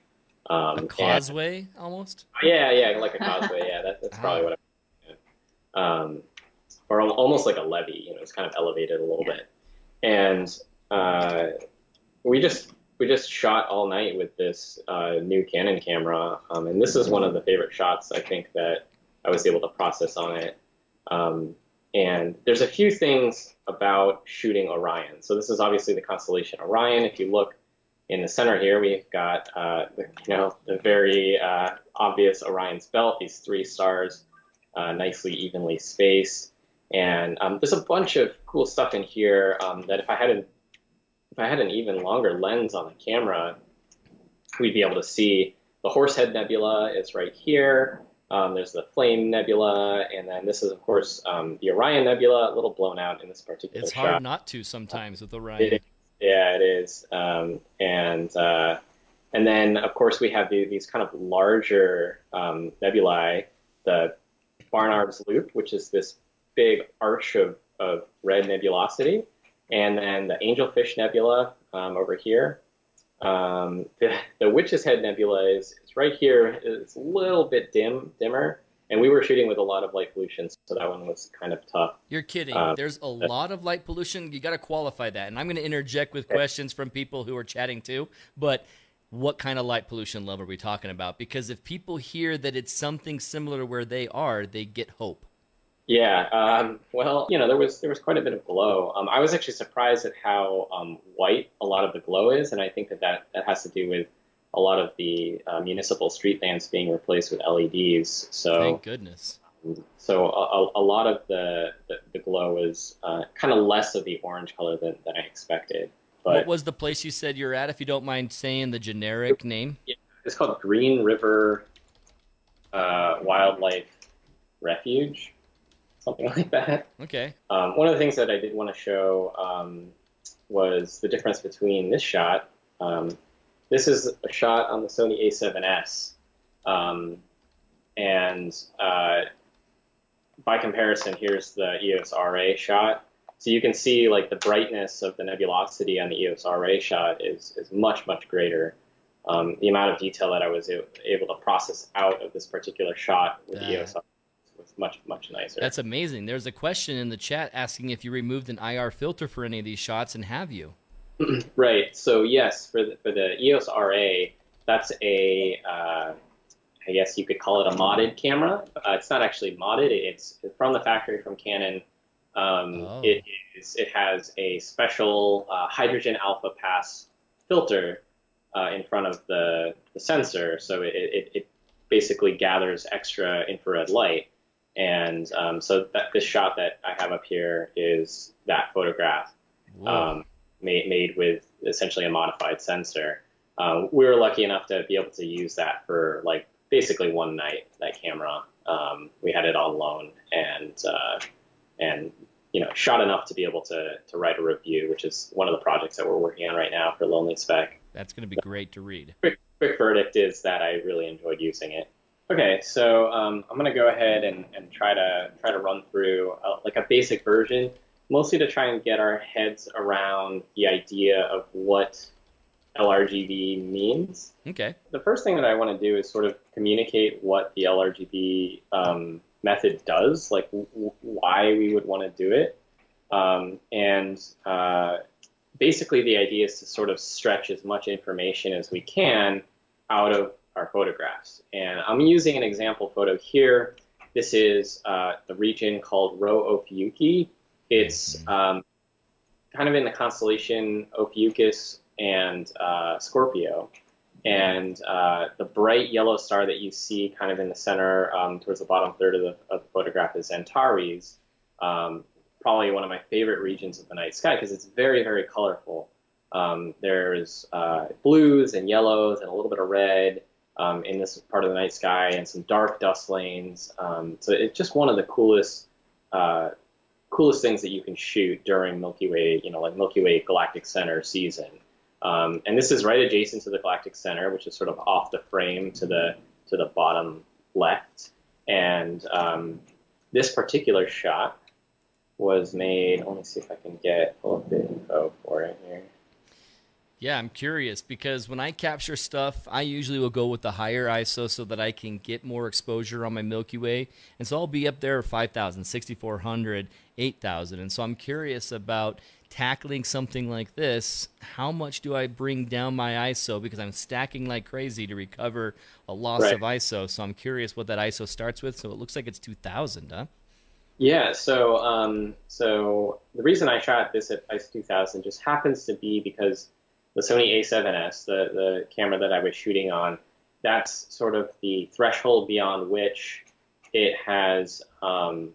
Um, A and- causeway almost. yeah, yeah, like a causeway. Yeah, that, that's probably (laughs) what. I'm um, or al- almost like a levee. You know, it's kind of elevated a little Yeah. bit, and uh, we just we just shot all night with this uh, new Canon camera, um, and this is one of the favorite shots I think that I was able to process on it. Um, and there's a few things about shooting Orion. So this is obviously the constellation Orion. If you look in the center here, we've got uh, the, you know the very uh, obvious Orion's belt. These three stars, uh, nicely evenly spaced, and um, there's a bunch of cool stuff in here um, that if I had a if I had an even longer lens on the camera, we'd be able to see. The Horsehead Nebula is right here. Um, there's the Flame Nebula, and then this is, of course, um, the Orion Nebula, a little blown out in this particular It's shot. hard not to sometimes with It Orion. is. Yeah, it is. Um, and uh, and then of course we have the, these kind of larger um, nebulae, the Barnard's Loop, which is this big arch of, of red nebulosity, and then the Angelfish Nebula um, over here. Um, the, the Witch's Head Nebula is, is right here. It's a little bit dim, dimmer, and we were shooting with a lot of light pollution, so that one was kind of tough. You're kidding. Uh, There's a lot of light pollution. You got to qualify that. And I'm going to interject with questions from people who are chatting too. But what kind of light pollution level are we talking about? Because if people hear that it's something similar to where they are, they get hope. Yeah, um, well, you know, there was there was quite a bit of glow. Um, I was actually surprised at how um, white a lot of the glow is, and I think that that, that has to do with a lot of the uh, municipal street lamps being replaced with LEDs. So, Thank goodness. so a, a- lot of the the, the glow is uh, kind of less of the orange color than, than I expected. what was the place you said you're at, if you don't mind saying the generic name? it's called Green River uh, Wildlife Refuge, something (laughs) like that. Okay. Um, one of the things that I did want to show um, was the difference between this shot. Um, this is a shot on the Sony A7S, um, and uh, by comparison, here's the EOS RA shot. So you can see like the brightness of the nebulosity on the EOS RA shot is is much much greater. Um, the amount of detail that I was able to process out of this particular shot with the EOS RA was much much nicer. That's amazing. There's a question in the chat asking if you removed an IR filter for any of these shots, and have you? (clears throat) Right. So yes, for the, for the EOS RA, that's a uh, I guess you could call it a modded camera. Uh, it's not actually modded. It's from the factory from Canon. Um, Oh. It is. It has a special uh, hydrogen alpha pass filter uh, in front of the, the sensor, so it, it, it basically gathers extra infrared light. And um, so that this shot that I have up here is that photograph um, made, made with essentially a modified sensor. Um, we were lucky enough to be able to use that for like basically one night. That camera, um, we had it on loan and uh, and you know shot enough to be able to to write a review, which is one of the projects that we're working on right now for Lonely Speck. That's going to be great to read. Quick, quick verdict is that I really enjoyed using it. Okay, so um, I'm gonna go ahead and, and try to try to run through uh, like a basic version, mostly to try and get our heads around the idea of what LRGB means. Okay. The first thing that I want to do is sort of communicate what the LRGB um, method does, like w- why we would want to do it, um, and uh, basically the idea is to sort of stretch as much information as we can out of our photographs. And I'm using an example photo here. This is uh, the region called Rho Ophiuchi. It's um, kind of in the constellation Ophiuchus and uh, Scorpio. And uh, the bright yellow star that you see kind of in the center um, towards the bottom third of the, of the photograph is Antares. Um, probably one of my favorite regions of the night sky because it's very, very colorful. Um, there's uh, blues and yellows and a little bit of red um, in this part of the night sky and some dark dust lanes. Um, so it's just one of the coolest, uh, coolest things that you can shoot during Milky Way, you know, like Milky Way Galactic Center season. Um, and this is right adjacent to the Galactic Center, which is sort of off the frame to the to the bottom left. And um, this particular shot was made. Let me see if I can get pull up the info for it here. Yeah, I'm curious because when I capture stuff, I usually will go with the higher ISO so that I can get more exposure on my Milky Way. And so I'll be up there 5,000, 6,400, 8,000. And so I'm curious about tackling something like this. How much do I bring down my ISO? Because I'm stacking like crazy to recover a loss Right. of ISO. So I'm curious what that ISO starts with. So it looks like it's 2,000, huh? Yeah, so um, so the reason I shot this at ISO 2000 just happens to be because the Sony A7S, the the camera that I was shooting on, that's sort of the threshold beyond which it has um,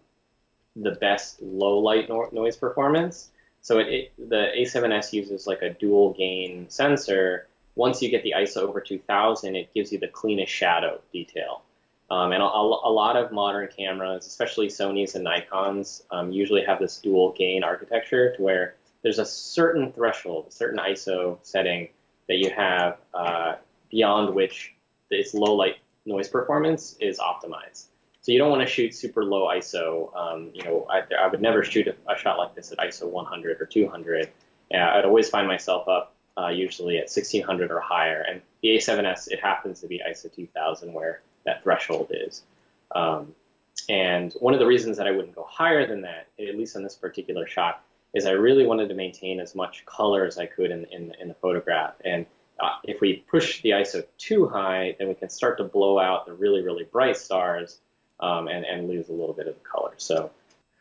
the best low light no- noise performance. So it, it the A7S uses like a dual gain sensor. Once you get the ISO over 2000, it gives you the cleanest shadow detail. Um, and a, a lot of modern cameras, especially Sony's and Nikon's, um, usually have this dual gain architecture to where there's a certain threshold, a certain ISO setting that you have uh, beyond which its low light noise performance is optimized. So you don't want to shoot super low ISO. Um, you know, I, I would never shoot a, a shot like this at ISO 100 or 200. Uh, I'd always find myself up uh, usually at 1600 or higher. And the A7S, it happens to be ISO 2000 where that threshold is. Um, and one of the reasons that I wouldn't go higher than that, at least on this particular shot, is I really wanted to maintain as much color as I could in, in, in the photograph. And uh, if we push the ISO too high, then we can start to blow out the really, really bright stars um, and, and lose a little bit of the color. So,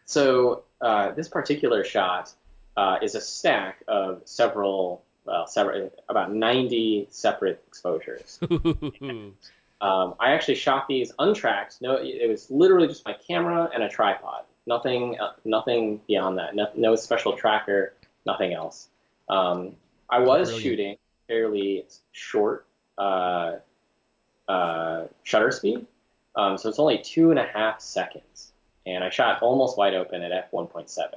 so uh, this particular shot uh, is a stack of several, well, several, about 90 separate exposures. (laughs) Um, I actually shot these untracked. No, it was literally just my camera and a tripod. Nothing, uh, nothing beyond that. No, no special tracker. Nothing else. Um, I was Brilliant. shooting fairly short uh, uh, shutter speed, um, so it's only two and a half seconds, and I shot almost wide open at f 1.7.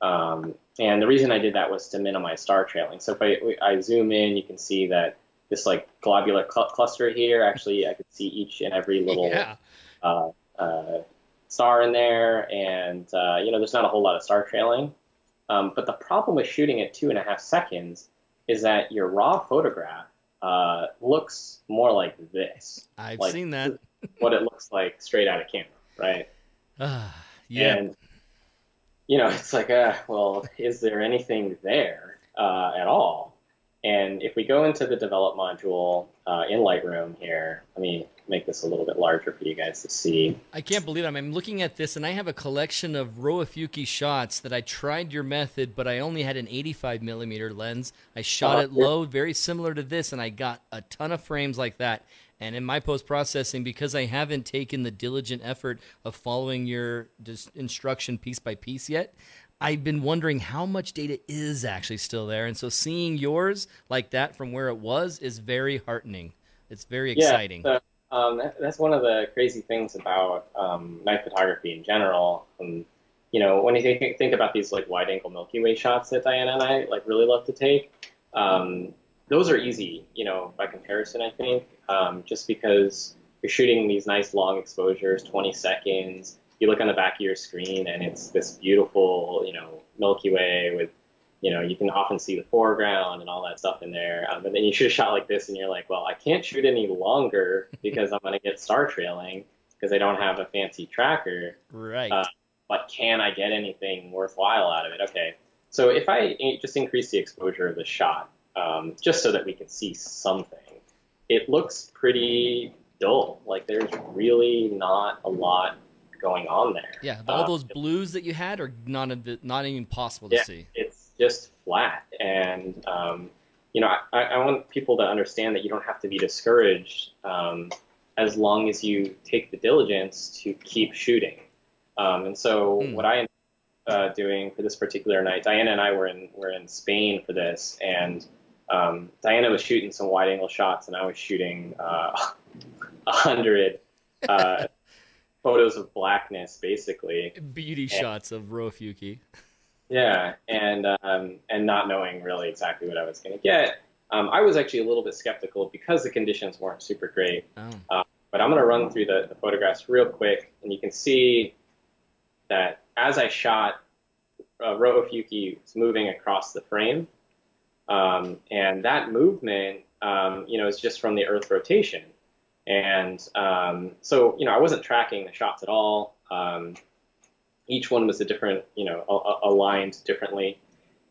Um, and the reason I did that was to minimize star trailing. So if I, I zoom in, you can see that this like globular cl- cluster here. Actually, I could see each and every little yeah. uh, uh, star in there, and uh, you know, there's not a whole lot of star trailing. Um, but the problem with shooting at two and a half seconds is that your raw photograph uh, looks more like this, I've like, seen that. (laughs) what it looks like straight out of camera, right? Ah, (sighs) yeah. And you know, it's like, uh, well, is there anything there uh, at all? And if we go into the develop module uh, in Lightroom here, let me make this a little bit larger for you guys to see. I can't believe it. I'm looking at this, and I have a collection of Rho Ophiuchi shots that I tried your method, but I only had an 85 millimeter lens. I shot Uh, it low, very similar to this, and I got a ton of frames like that. And in my post processing, because I haven't taken the diligent effort of following your dis- instruction piece by piece yet, I've been wondering how much data is actually still there. And so seeing yours like that from where it was is very heartening. It's very exciting. Yeah, so, um, that, that's one of the crazy things about um, night photography in general. Um, you know, when you think, think about these like wide-angle Milky Way shots that Diana and I like really love to take, um, those are easy. You know, by comparison, I think, um, just because you're shooting these nice long exposures, 20 seconds. You look on the back of your screen, and it's this beautiful, you know, Milky Way with you know, you can often see the foreground and all that stuff in there. Um, but then you shoot a shot like this, and you're like, well, I can't shoot any longer (laughs) because I'm going to get star trailing because I don't have a fancy tracker. Right. Uh, but can I get anything worthwhile out of it? Okay. So if I just increase the exposure of the shot, um, just so that we can see something, it looks pretty dull. Like there's really not a lot going on there. Yeah, all Uh, those blues that you had are not a not even possible to Yeah. see. it's just flat. And, um, you know, I, I want people to understand that you don't have to be discouraged um, as long as you take the diligence to keep shooting. Um, and so, Hmm. what I ended up uh, doing for this particular night, Diana and I were in were in Spain for this, and um, Diana was shooting some wide angle shots, and I was shooting uh, (laughs) a hundred uh, photos of blackness, basically. Beauty Yeah. shots of Rho Ophiuchi. Yeah, and um, and not knowing really exactly what I was going to get, um, I was actually a little bit skeptical because the conditions weren't super great. Oh, But I'm going to run through the, the photographs real quick, and you can see that as I shot, uh, Rho Ophiuchi was moving across the frame, um, and that movement, um, you know, is just from the Earth rotation. And um, so, you know, I wasn't tracking the shots at all. Um, each one was a different, you know, a- a- aligned differently.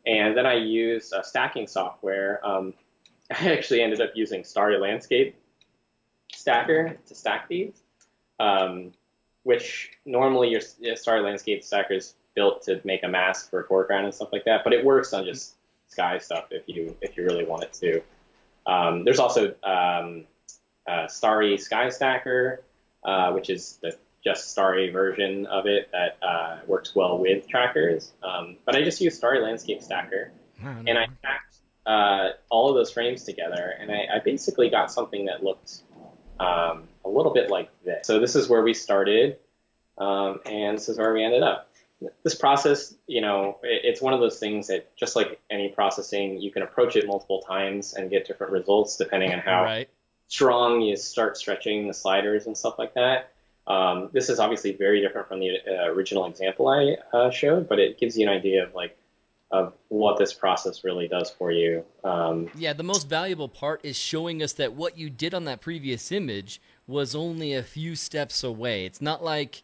And then I used uh, stacking software. Um, (laughs) I actually ended up using Starry Landscape Stacker to stack these, um, which normally your, your Starry Landscape Stacker is built to make a mask for a foreground and stuff like that. But it works on just sky stuff if you if you really want it to. Um, there's also um, uh, Starry Sky Stacker, uh, which is the just Starry version of it that uh, works well with trackers. Um, but I just use Starry Landscape Stacker, and I stacked uh, all of those frames together, and I, I basically got something that looked um, a little bit like this. So this is where we started, um, and this is where we ended up. This process, you know, it, it's one of those things that just like any processing, you can approach it multiple times and get different results depending on how right. Strong you start stretching the sliders and stuff like that. Um, this is obviously very different from the uh, original example I uh, showed, but it gives you an idea of like of what this process really does for you. Um, Yeah, the most valuable part is showing us that what you did on that previous image was only a few steps away. It's not like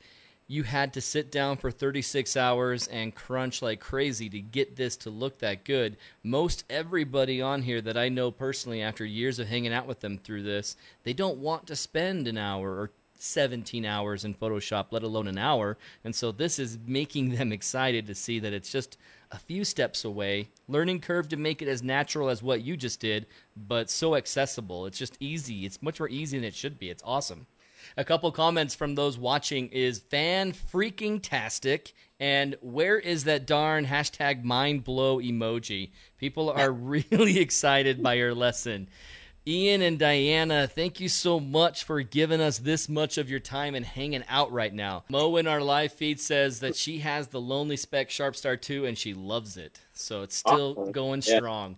you had to sit down for 36 hours and crunch like crazy to get this to look that good. Most everybody on here that I know personally after years of hanging out with them through this, they don't want to spend an hour or 17 hours in Photoshop, let alone an hour. And so this is making them excited to see that it's just a few steps away. Learning curve to make it as natural as what you just did, but so accessible. It's just easy. It's much more easy than it should be. It's awesome. A couple comments from those watching is fan freaking tastic and where is that darn hashtag mind blow emoji? People are (laughs) really excited by your lesson. Ian and Diana, thank you so much for giving us this much of your time and hanging out right now. Mo in our live feed says that she has the Lonely Speck Sharp Star 2 and she loves it. So it's still Awesome. going Yeah. strong.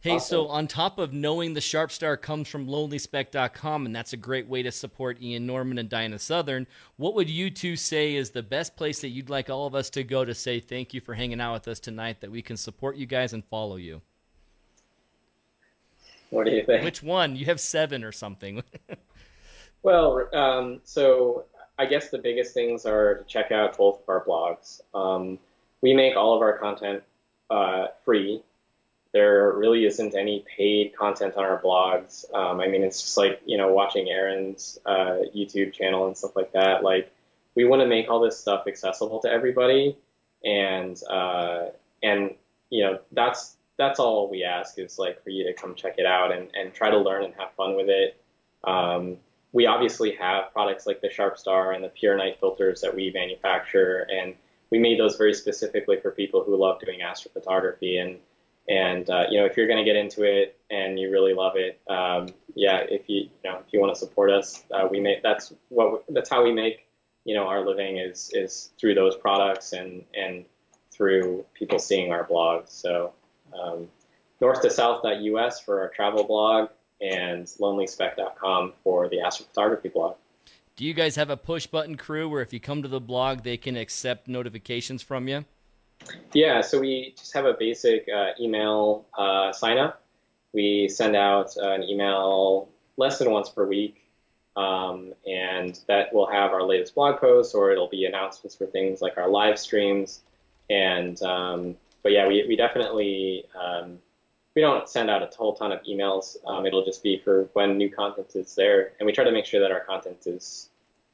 Hey, so on top of knowing the Sharpstar comes from lonelyspeck.com, and that's a great way to support Ian Norman and Diana Southern, what would you two say is the best place that you'd like all of us to go to say thank you for hanging out with us tonight, that we can support you guys and follow you? what do you think? Which one? You have seven or something. (laughs) Well, um, so I guess the biggest things are to check out both of our blogs. Um, we make all of our content uh, free. There really isn't any paid content on our blogs. Um, I mean, it's just like you know watching Aaron's uh, YouTube channel and stuff like that. Like we want to make all this stuff accessible to everybody, and uh, and you know that's that's all we ask is like for you to come check it out and, and try to learn and have fun with it. Um, we obviously have products like the Sharp Star and the Pure Night filters that we manufacture, and we made those very specifically for people who love doing astrophotography. And and uh, you know, if you're going to get into it and you really love it, um, yeah, if you you know if you want to support us, uh, we make that's what that's how we make you know our living is is through those products and and through people seeing our blogs. So um, northtosouth.us for our travel blog and lonelyspeck.com for the astrophotography blog. Do you guys have a push button crew where if you come to the blog, they can accept notifications from you? Yeah, so we just have a basic uh, email uh, sign up. We send out uh, an email less than once per week, um, and that will have our latest blog posts or it'll be announcements for things like our live streams. And um, but yeah, we, we definitely um, we don't send out a whole ton of emails. Um, it'll just be for when new content is there, and we try to make sure that our content is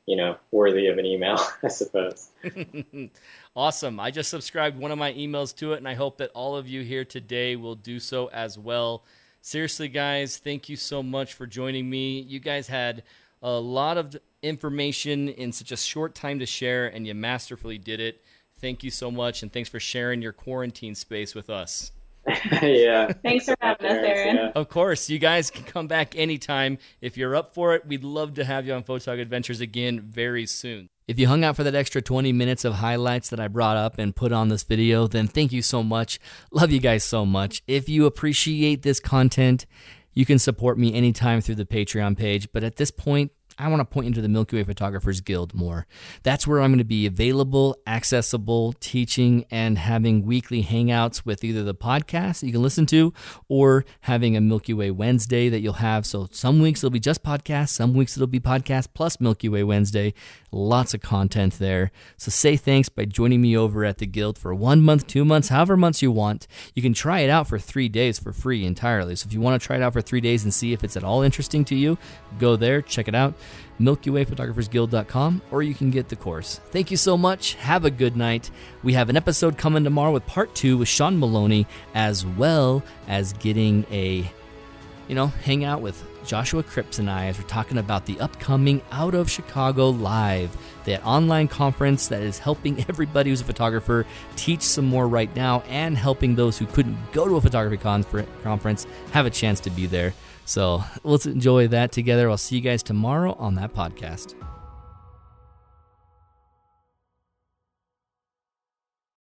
you know worthy of an email, (laughs) I suppose. (laughs) awesome. I just subscribed one of my emails to it, and I hope that all of you here today will do so as well. Seriously, guys, thank you so much for joining me. You guys had a lot of information in such a short time to share, and you masterfully did it. Thank you so much, and thanks for sharing your quarantine space with us. (laughs) yeah. Thanks for having us, Aaron. Yeah. Of course, you guys can come back anytime. If you're up for it, we'd love to have you on Photog Adventures again very soon. If you hung out for that extra 20 minutes of highlights that I brought up and put on this video, then thank you so much. Love you guys so much. If you appreciate this content, you can support me anytime through the Patreon page. But at this point, I want to point into the Milky Way Photographers Guild more. That's where I'm going to be available, accessible, teaching, and having weekly hangouts with either the podcast that you can listen to or having a Milky Way Wednesday that you'll have. So some weeks it'll be just podcasts, some weeks it'll be podcast plus Milky Way Wednesday. Lots of content there. So say thanks by joining me over at the Guild for one month, two months, however months you want. You can try it out for three days for free entirely. So if you want to try it out for three days and see if it's at all interesting to you, go there, check it out. MilkyWayPhotographersGuild.com, or you can get the course. Thank you so much. Have a good night. We have an episode coming tomorrow with part two with Sean Maloney, as well as getting a, you know, hang out with Joshua Cripps and I as we're talking about the upcoming Out of Chicago Live, that online conference that is helping (laughs) everybody who's a photographer teach some more right now and helping those who couldn't go to a photography confer- conference have a chance to be there. So let's enjoy that together. I'll see you guys tomorrow on that podcast.